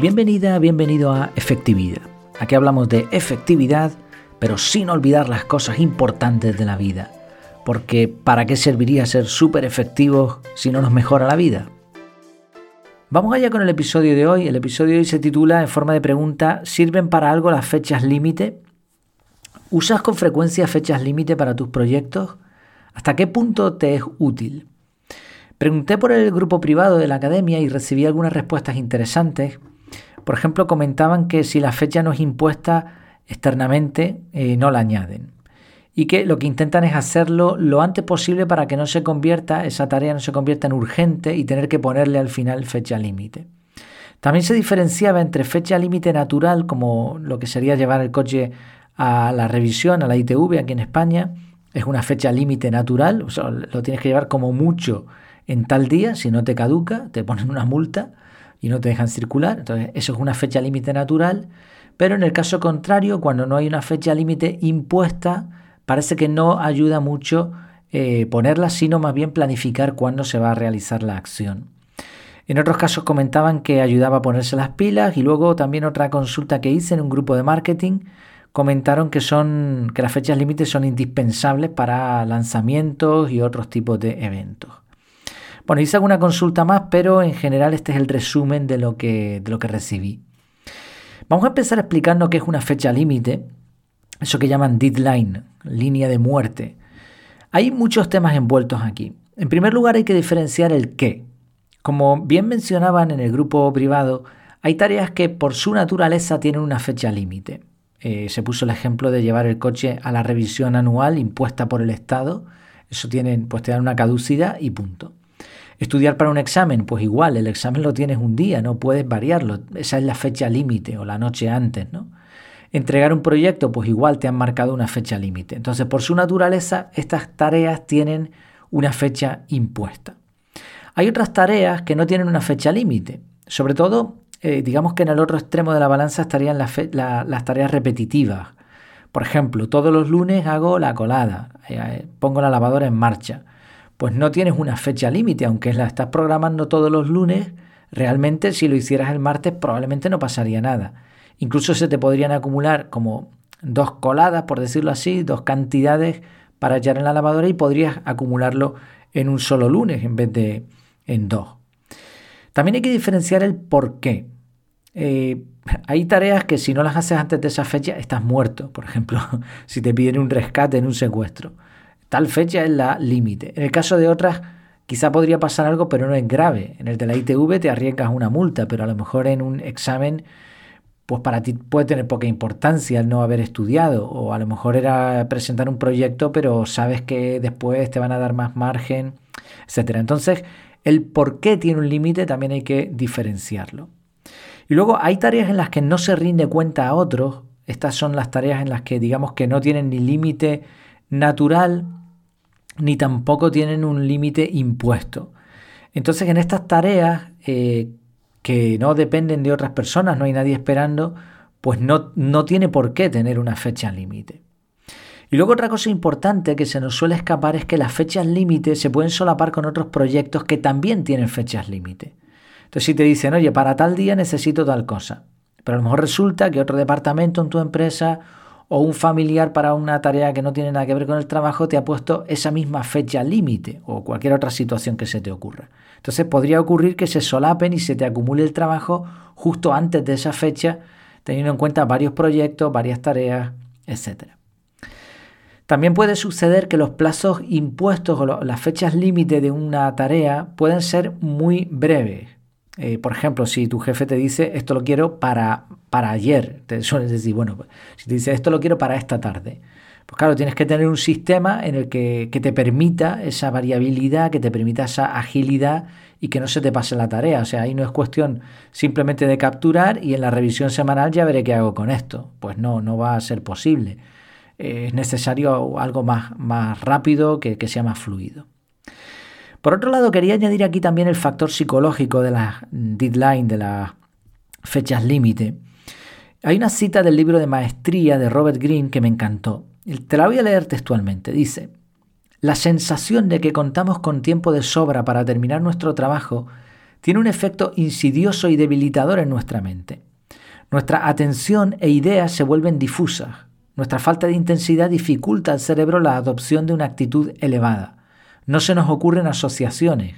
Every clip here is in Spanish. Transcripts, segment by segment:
Bienvenida, bienvenido a Efectividad. Aquí hablamos de efectividad, pero sin olvidar las cosas importantes de la vida. Porque ¿para qué serviría ser súper efectivos si no nos mejora la vida? Vamos allá con el episodio de hoy. El episodio de hoy se titula en forma de pregunta ¿Sirven para algo las fechas límite? ¿Usas con frecuencia fechas límite para tus proyectos? ¿Hasta qué punto te es útil? Pregunté por el grupo privado de la academia y recibí algunas respuestas interesantes por ejemplo, comentaban que si la fecha no es impuesta externamente, eh, no la añaden. Y que lo que intentan es hacerlo lo antes posible para que no se convierta, esa tarea no se convierta en urgente y tener que ponerle al final fecha límite. También se diferenciaba entre fecha límite natural, como lo que sería llevar el coche a la revisión, a la ITV aquí en España, es una fecha límite natural, o sea, lo tienes que llevar como mucho en tal día, si no te caduca, te ponen una multa y no te dejan circular. Entonces, eso es una fecha límite natural. Pero en el caso contrario, cuando no hay una fecha límite impuesta, parece que no ayuda mucho eh, ponerla, sino más bien planificar cuándo se va a realizar la acción. En otros casos comentaban que ayudaba a ponerse las pilas y luego también otra consulta que hice en un grupo de marketing comentaron que son que las fechas límites son indispensables para lanzamientos y otros tipos de eventos. Bueno, hice alguna consulta más, pero en general este es el resumen de lo que, de lo que recibí. Vamos a empezar explicando qué es una fecha límite, eso que llaman deadline, línea de muerte. Hay muchos temas envueltos aquí. En primer lugar hay que diferenciar el qué. Como bien mencionaban en el grupo privado, hay tareas que por su naturaleza tienen una fecha límite. Eh, se puso el ejemplo de llevar el coche a la revisión anual impuesta por el Estado. Eso tiene, pues te dan una caducidad y punto. Estudiar para un examen, pues igual, el examen lo tienes un día, no puedes variarlo, esa es la fecha límite o la noche antes, ¿no? Entregar un proyecto, pues igual te han marcado una fecha límite. Entonces, por su naturaleza, estas tareas tienen una fecha impuesta. Hay otras tareas que no tienen una fecha límite. Sobre todo, eh, digamos que en el otro extremo de la balanza estarían las, tareas repetitivas. Por ejemplo, todos los lunes hago la colada, eh, pongo la lavadora en marcha pues no tienes una fecha límite, aunque la estás programando todos los lunes, realmente si lo hicieras el martes probablemente no pasaría nada. Incluso se te podrían acumular como dos coladas, por decirlo así, dos cantidades para echar en la lavadora y podrías acumularlo en un solo lunes en vez de en dos. También hay que diferenciar el por qué. Eh, hay tareas que si no las haces antes de esa fecha estás muerto. Por ejemplo, si te piden un rescate en un secuestro. Tal fecha es la límite. En el caso de otras, quizá podría pasar algo, pero no es grave. En el de la ITV te arriesgas una multa, pero a lo mejor en un examen, pues para ti puede tener poca importancia el no haber estudiado. O a lo mejor era presentar un proyecto, pero sabes que después te van a dar más margen, etc. Entonces, el por qué tiene un límite también hay que diferenciarlo. Y luego hay tareas en las que no se rinde cuenta a otros. Estas son las tareas en las que digamos que no tienen ni límite natural ni tampoco tienen un límite impuesto. Entonces en estas tareas eh, que no dependen de otras personas, no hay nadie esperando, pues no, no tiene por qué tener una fecha límite. Y luego otra cosa importante que se nos suele escapar es que las fechas límite se pueden solapar con otros proyectos que también tienen fechas límite. Entonces si te dicen, oye, para tal día necesito tal cosa, pero a lo mejor resulta que otro departamento en tu empresa o un familiar para una tarea que no tiene nada que ver con el trabajo te ha puesto esa misma fecha límite o cualquier otra situación que se te ocurra. Entonces podría ocurrir que se solapen y se te acumule el trabajo justo antes de esa fecha, teniendo en cuenta varios proyectos, varias tareas, etc. También puede suceder que los plazos impuestos o las fechas límite de una tarea pueden ser muy breves. Eh, por ejemplo, si tu jefe te dice esto lo quiero para, para ayer, te sueles decir, bueno, si te dice esto lo quiero para esta tarde, pues claro, tienes que tener un sistema en el que, que, te permita esa variabilidad, que te permita esa agilidad y que no se te pase la tarea. O sea, ahí no es cuestión simplemente de capturar y en la revisión semanal ya veré qué hago con esto. Pues no, no va a ser posible. Eh, es necesario algo más, más rápido, que, que sea más fluido. Por otro lado, quería añadir aquí también el factor psicológico de las deadline, de las fechas límite. Hay una cita del libro de maestría de Robert Greene que me encantó. Te la voy a leer textualmente. Dice, la sensación de que contamos con tiempo de sobra para terminar nuestro trabajo tiene un efecto insidioso y debilitador en nuestra mente. Nuestra atención e ideas se vuelven difusas. Nuestra falta de intensidad dificulta al cerebro la adopción de una actitud elevada. No se nos ocurren asociaciones.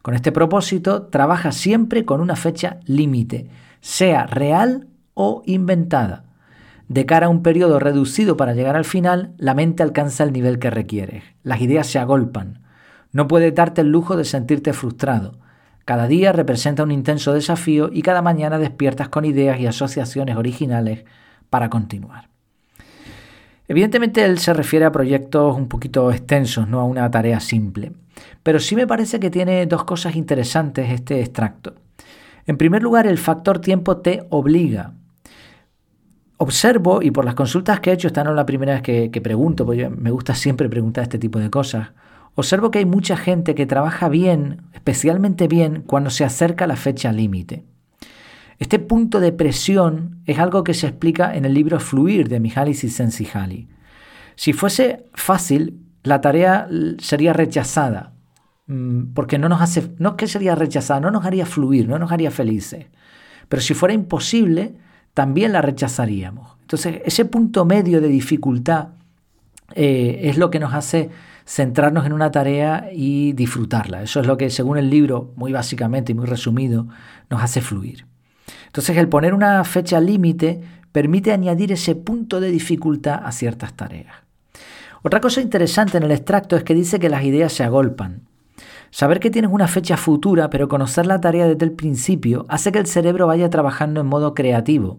Con este propósito, trabaja siempre con una fecha límite, sea real o inventada. De cara a un periodo reducido para llegar al final, la mente alcanza el nivel que requiere. Las ideas se agolpan. No puedes darte el lujo de sentirte frustrado. Cada día representa un intenso desafío y cada mañana despiertas con ideas y asociaciones originales para continuar. Evidentemente él se refiere a proyectos un poquito extensos, no a una tarea simple. Pero sí me parece que tiene dos cosas interesantes este extracto. En primer lugar, el factor tiempo te obliga. Observo, y por las consultas que he hecho, esta no es la primera vez que, pregunto, porque me gusta siempre preguntar este tipo de cosas, observo que hay mucha gente que trabaja bien, especialmente bien, cuando se acerca la fecha límite. Este punto de presión es algo que se explica en el libro Fluir de Mihaly Csikszentmihalyi. Si fuese fácil, la tarea sería rechazada, mm, porque no nos hace, no es que sería rechazada, no nos haría fluir, no nos haría felices. Pero si fuera imposible, también la rechazaríamos. Entonces, ese punto medio de dificultad eh, es lo que nos hace centrarnos en una tarea y disfrutarla. Eso es lo que, según el libro, muy básicamente y muy resumido, nos hace fluir. Entonces el poner una fecha límite permite añadir ese punto de dificultad a ciertas tareas. Otra cosa interesante en el extracto es que dice que las ideas se agolpan. Saber que tienes una fecha futura, pero conocer la tarea desde el principio, hace que el cerebro vaya trabajando en modo creativo.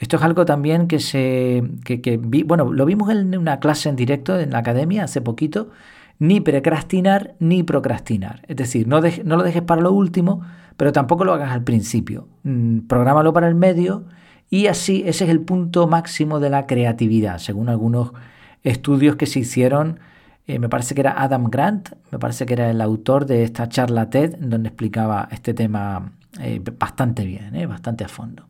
Esto es algo también que se. Que, bueno, lo vimos en una clase en directo en la academia hace poquito. Ni precrastinar ni procrastinar. Es decir, no, no lo dejes para lo último, pero tampoco lo hagas al principio. Mm, prográmalo para el medio y así ese es el punto máximo de la creatividad, según algunos estudios que se hicieron. Eh, me parece que era Adam Grant, me parece que era el autor de esta charla TED, donde explicaba este tema eh, bastante bien, eh, bastante a fondo.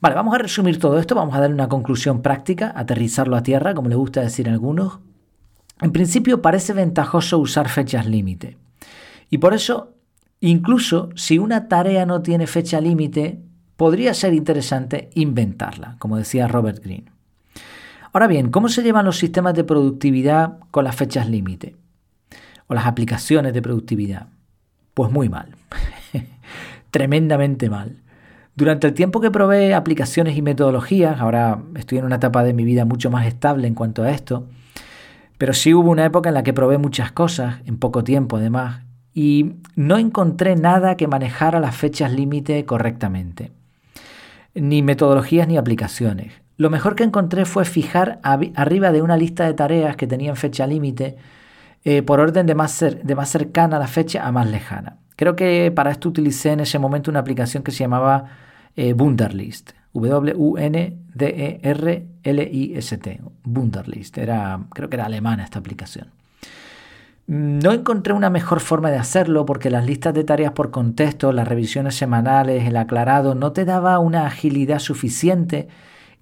Vale, vamos a resumir todo esto, vamos a darle una conclusión práctica, aterrizarlo a tierra, como le gusta decir a algunos. En principio parece ventajoso usar fechas límite. Y por eso Incluso si una tarea no tiene fecha límite, podría ser interesante inventarla, como decía Robert Greene. Ahora bien, ¿cómo se llevan los sistemas de productividad con las fechas límite? O las aplicaciones de productividad. Pues muy mal. Tremendamente mal. Durante el tiempo que probé aplicaciones y metodologías, ahora estoy en una etapa de mi vida mucho más estable en cuanto a esto, pero sí hubo una época en la que probé muchas cosas, en poco tiempo además, y no encontré nada que manejara las fechas límite correctamente, ni metodologías ni aplicaciones. Lo mejor que encontré fue fijar arriba de una lista de tareas que tenían fecha límite eh, por orden de más, de más cercana a la fecha a más lejana. Creo que para esto utilicé en ese momento una aplicación que se llamaba eh, Wunderlist. W-U-N-D-E-R-L-I-S-T. Wunderlist. Era, creo que era alemana esta aplicación. No encontré una mejor forma de hacerlo porque las listas de tareas por contexto, las revisiones semanales, el aclarado no te daba una agilidad suficiente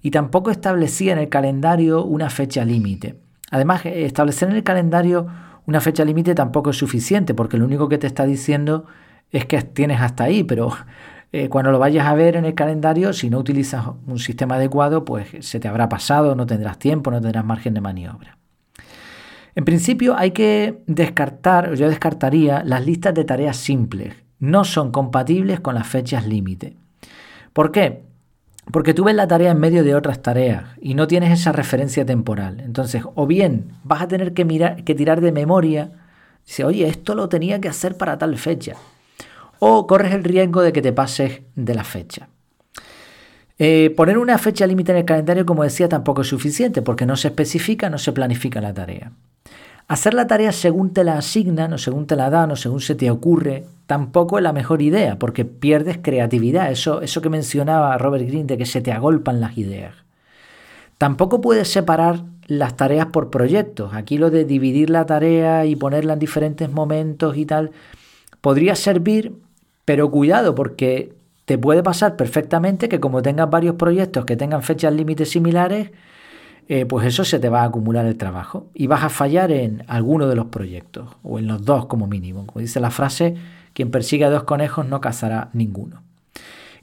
y tampoco establecía en el calendario una fecha límite. Además, establecer en el calendario una fecha límite tampoco es suficiente porque lo único que te está diciendo es que tienes hasta ahí, pero eh, cuando lo vayas a ver en el calendario, si no utilizas un sistema adecuado, pues se te habrá pasado, no tendrás tiempo, no tendrás margen de maniobra. En principio hay que descartar, yo descartaría las listas de tareas simples. No son compatibles con las fechas límite. ¿Por qué? Porque tú ves la tarea en medio de otras tareas y no tienes esa referencia temporal. Entonces, o bien vas a tener que, mirar, que tirar de memoria, dice, oye, esto lo tenía que hacer para tal fecha. O corres el riesgo de que te pases de la fecha. Eh, poner una fecha límite en el calendario, como decía, tampoco es suficiente porque no se especifica, no se planifica la tarea. Hacer la tarea según te la asignan o según te la dan o según se te ocurre tampoco es la mejor idea porque pierdes creatividad. Eso, eso que mencionaba Robert Greene de que se te agolpan las ideas. Tampoco puedes separar las tareas por proyectos. Aquí lo de dividir la tarea y ponerla en diferentes momentos y tal podría servir, pero cuidado porque te puede pasar perfectamente que como tengas varios proyectos que tengan fechas límites similares, eh, pues eso se te va a acumular el trabajo y vas a fallar en alguno de los proyectos o en los dos como mínimo. Como dice la frase, quien persigue a dos conejos no cazará ninguno.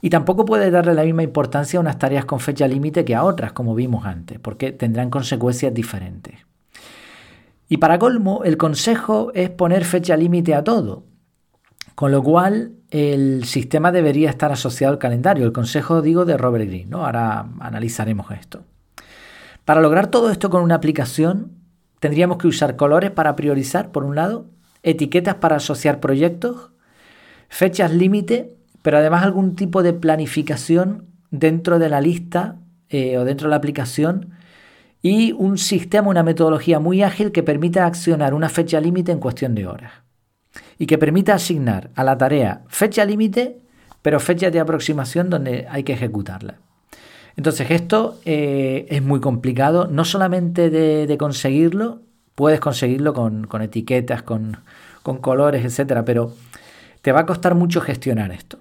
Y tampoco puede darle la misma importancia a unas tareas con fecha límite que a otras, como vimos antes, porque tendrán consecuencias diferentes. Y para colmo, el consejo es poner fecha límite a todo, con lo cual el sistema debería estar asociado al calendario. El consejo, digo, de Robert Greene. ¿no? Ahora analizaremos esto. Para lograr todo esto con una aplicación, tendríamos que usar colores para priorizar, por un lado, etiquetas para asociar proyectos, fechas límite, pero además algún tipo de planificación dentro de la lista eh, o dentro de la aplicación y un sistema, una metodología muy ágil que permita accionar una fecha límite en cuestión de horas y que permita asignar a la tarea fecha límite, pero fecha de aproximación donde hay que ejecutarla. Entonces esto eh, es muy complicado, no solamente de, conseguirlo, puedes conseguirlo con, etiquetas, con, colores, etcétera, pero te va a costar mucho gestionar esto.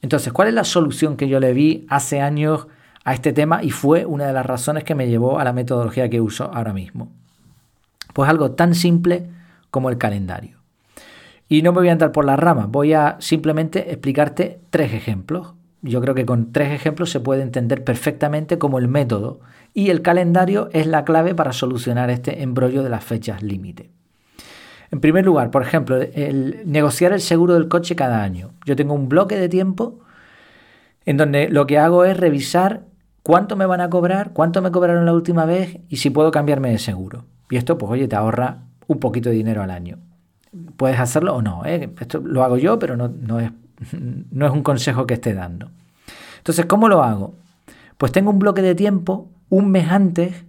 Entonces, ¿cuál es la solución que yo le vi hace años a este tema y fue una de las razones que me llevó a la metodología que uso ahora mismo? Pues algo tan simple como el calendario. Y no me voy a andar por las ramas, voy a simplemente explicarte tres ejemplos. Yo creo que con tres ejemplos se puede entender perfectamente cómo el método y el calendario es la clave para solucionar este embrollo de las fechas límite. En primer lugar, por ejemplo, negociar el seguro del coche cada año. Yo tengo un bloque de tiempo en donde lo que hago es revisar cuánto me van a cobrar, cuánto me cobraron la última vez y si puedo cambiarme de seguro. Y esto, pues oye, te ahorra un poquito de dinero al año puedes hacerlo o no. ¿eh? Esto lo hago yo, pero no, no, es, no es un consejo que esté dando. Entonces, ¿cómo lo hago? Pues tengo un bloque de tiempo un mes antes.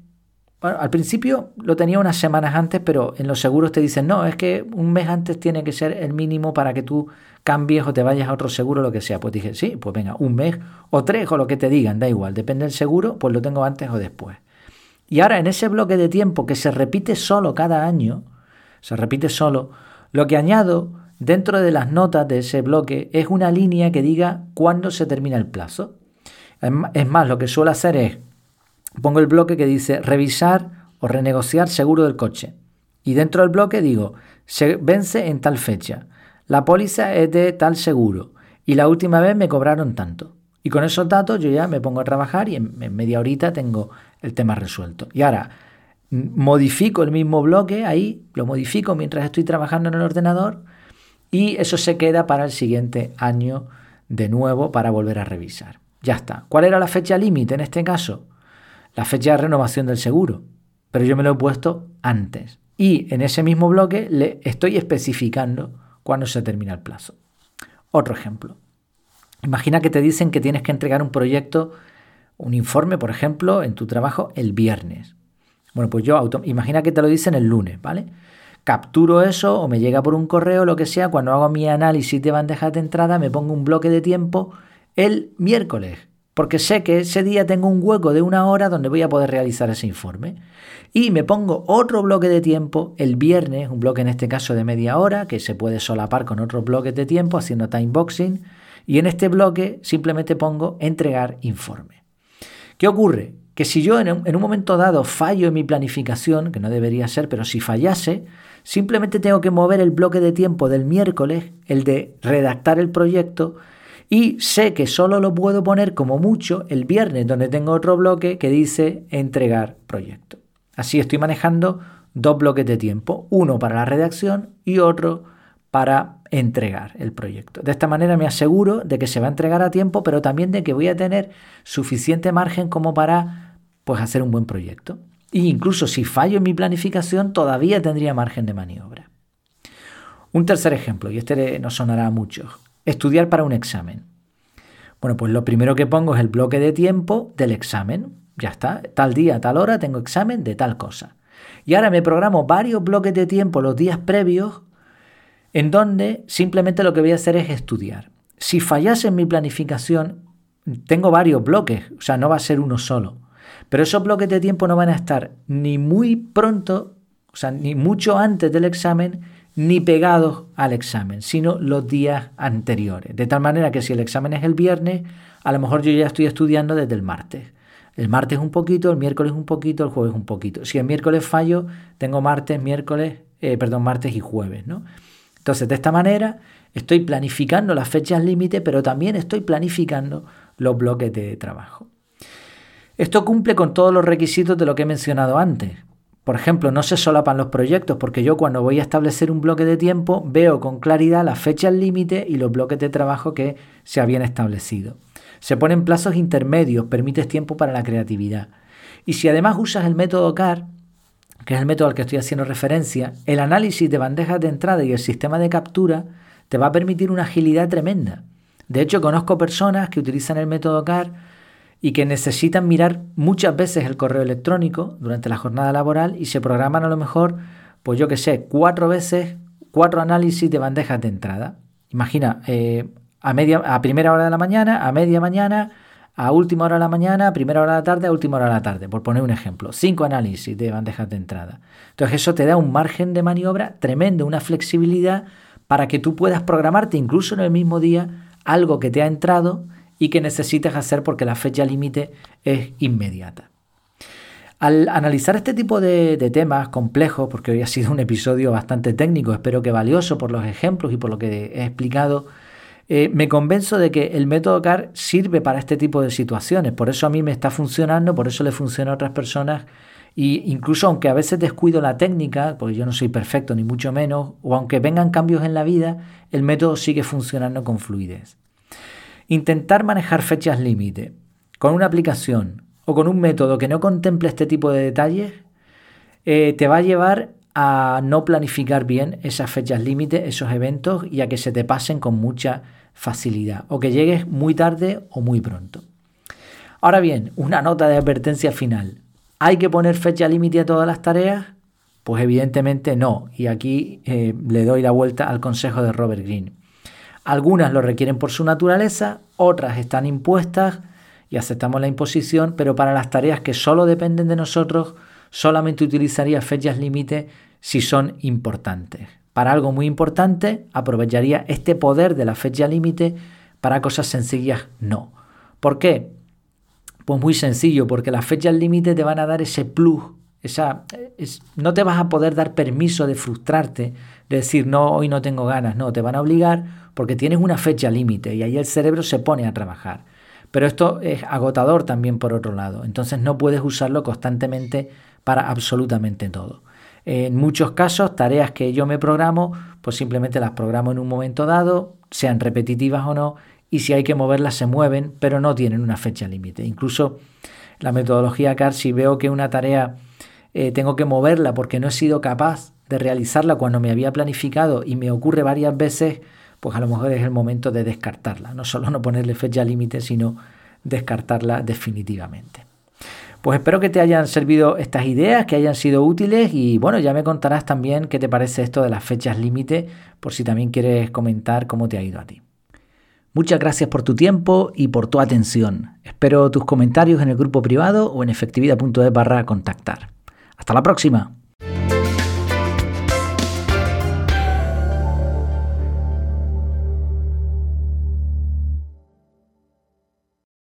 Bueno, al principio lo tenía unas semanas antes, pero en los seguros te dicen, no, es que un mes antes tiene que ser el mínimo para que tú cambies o te vayas a otro seguro, lo que sea. Pues dije, sí, pues venga, un mes o tres o lo que te digan, da igual, depende del seguro, pues lo tengo antes o después. Y ahora en ese bloque de tiempo que se repite solo cada año, se repite solo, lo que añado dentro de las notas de ese bloque es una línea que diga cuándo se termina el plazo. Es más, lo que suelo hacer es, pongo el bloque que dice revisar o renegociar seguro del coche. Y dentro del bloque digo, se vence en tal fecha. La póliza es de tal seguro. Y la última vez me cobraron tanto. Y con esos datos yo ya me pongo a trabajar y en, media horita tengo el tema resuelto. Y ahora, modifico el mismo bloque ahí, lo modifico mientras estoy trabajando en el ordenador y eso se queda para el siguiente año de nuevo para volver a revisar. Ya está. ¿Cuál era la fecha límite en este caso? La fecha de renovación del seguro. Pero yo me lo he puesto antes. Y en ese mismo bloque le estoy especificando cuándo se termina el plazo. Otro ejemplo. Imagina que te dicen que tienes que entregar un proyecto, un informe, por ejemplo, en tu trabajo el viernes. Bueno, pues yo, imagina que te lo dicen el lunes, ¿vale? Capturo eso o me llega por un correo, lo que sea, cuando hago mi análisis de bandejas de entrada me pongo un bloque de tiempo el miércoles, porque sé que ese día tengo un hueco de una hora donde voy a poder realizar ese informe. Y me pongo otro bloque de tiempo el viernes, un bloque en este caso de media hora, que se puede solapar con otros bloques de tiempo haciendo time boxing. Y en este bloque simplemente pongo entregar informe. ¿Qué ocurre? que si yo en un, momento dado fallo en mi planificación, que no debería ser, pero si fallase, simplemente tengo que mover el bloque de tiempo del miércoles, el de redactar el proyecto, y sé que solo lo puedo poner como mucho el viernes, donde tengo otro bloque que dice entregar proyecto. Así estoy manejando dos bloques de tiempo, uno para la redacción y otro para entregar el proyecto. De esta manera me aseguro de que se va a entregar a tiempo, pero también de que voy a tener suficiente margen como para pues, hacer un buen proyecto. E incluso si fallo en mi planificación, todavía tendría margen de maniobra. Un tercer ejemplo, y este nos sonará a muchos, estudiar para un examen. Bueno, pues lo primero que pongo es el bloque de tiempo del examen. Ya está, tal día, tal hora tengo examen de tal cosa. Y ahora me programo varios bloques de tiempo los días previos en donde simplemente lo que voy a hacer es estudiar. Si fallase en mi planificación, tengo varios bloques, o sea, no va a ser uno solo. Pero esos bloques de tiempo no van a estar ni muy pronto, o sea, ni mucho antes del examen, ni pegados al examen, sino los días anteriores. De tal manera que si el examen es el viernes, a lo mejor yo ya estoy estudiando desde el martes. El martes un poquito, el miércoles un poquito, el jueves un poquito. Si el miércoles fallo, tengo martes, miércoles, eh, perdón, martes y jueves, ¿no? Entonces, de esta manera, estoy planificando las fechas límite, pero también estoy planificando los bloques de trabajo. Esto cumple con todos los requisitos de lo que he mencionado antes. Por ejemplo, no se solapan los proyectos porque yo cuando voy a establecer un bloque de tiempo veo con claridad las fechas límite y los bloques de trabajo que se habían establecido. Se ponen plazos intermedios, permites tiempo para la creatividad. Y si además usas el método CAR, que es el método al que estoy haciendo referencia, el análisis de bandejas de entrada y el sistema de captura te va a permitir una agilidad tremenda. De hecho, conozco personas que utilizan el método CAR y que necesitan mirar muchas veces el correo electrónico durante la jornada laboral y se programan a lo mejor, pues yo que sé, cuatro veces, cuatro análisis de bandejas de entrada. Imagina, eh, a, media, a primera hora de la mañana, a media mañana, a última hora de la mañana, a primera hora de la tarde, a última hora de la tarde, por poner un ejemplo. Cinco análisis de bandejas de entrada. Entonces eso te da un margen de maniobra tremendo, una flexibilidad para que tú puedas programarte incluso en el mismo día algo que te ha entrado y que necesites hacer porque la fecha límite es inmediata. Al analizar este tipo de, temas complejos, porque hoy ha sido un episodio bastante técnico, espero que valioso por los ejemplos y por lo que he explicado, eh, me convenzo de que el método CAR sirve para este tipo de situaciones. Por eso a mí me está funcionando, por eso le funciona a otras personas. Y incluso aunque a veces descuido la técnica, porque yo no soy perfecto ni mucho menos, o aunque vengan cambios en la vida, el método sigue funcionando con fluidez. Intentar manejar fechas límite con una aplicación o con un método que no contemple este tipo de detalles eh, te va a llevar a no planificar bien esas fechas límite, esos eventos y a que se te pasen con mucha facilidad o que llegues muy tarde o muy pronto. Ahora bien, una nota de advertencia final. ¿Hay que poner fecha límite a todas las tareas? Pues evidentemente no. Y aquí eh, le doy la vuelta al consejo de Robert Greene. Algunas lo requieren por su naturaleza, otras están impuestas y aceptamos la imposición, pero para las tareas que solo dependen de nosotros, solamente utilizaría fechas límite si son importantes. Para algo muy importante, aprovecharía este poder de la fecha límite, para cosas sencillas no. ¿Por qué? Pues muy sencillo, porque las fechas límite te van a dar ese plus, esa, no te vas a poder dar permiso de frustrarte, de decir, no, hoy no tengo ganas, no, te van a obligar porque tienes una fecha límite y ahí el cerebro se pone a trabajar. Pero esto es agotador también por otro lado, entonces no puedes usarlo constantemente para absolutamente todo. En muchos casos, tareas que yo me programo, pues simplemente las programo en un momento dado, sean repetitivas o no, y si hay que moverlas se mueven, pero no tienen una fecha límite. Incluso la metodología CAR, si veo que una tarea eh, tengo que moverla porque no he sido capaz de realizarla cuando me había planificado y me ocurre varias veces, pues a lo mejor es el momento de descartarla. No solo no ponerle fecha límite, sino descartarla definitivamente. Pues espero que te hayan servido estas ideas, que hayan sido útiles y bueno, ya me contarás también qué te parece esto de las fechas límite, por si también quieres comentar cómo te ha ido a ti. Muchas gracias por tu tiempo y por tu atención. Espero tus comentarios en el grupo privado o en efectividad.es barra contactar. Hasta la próxima.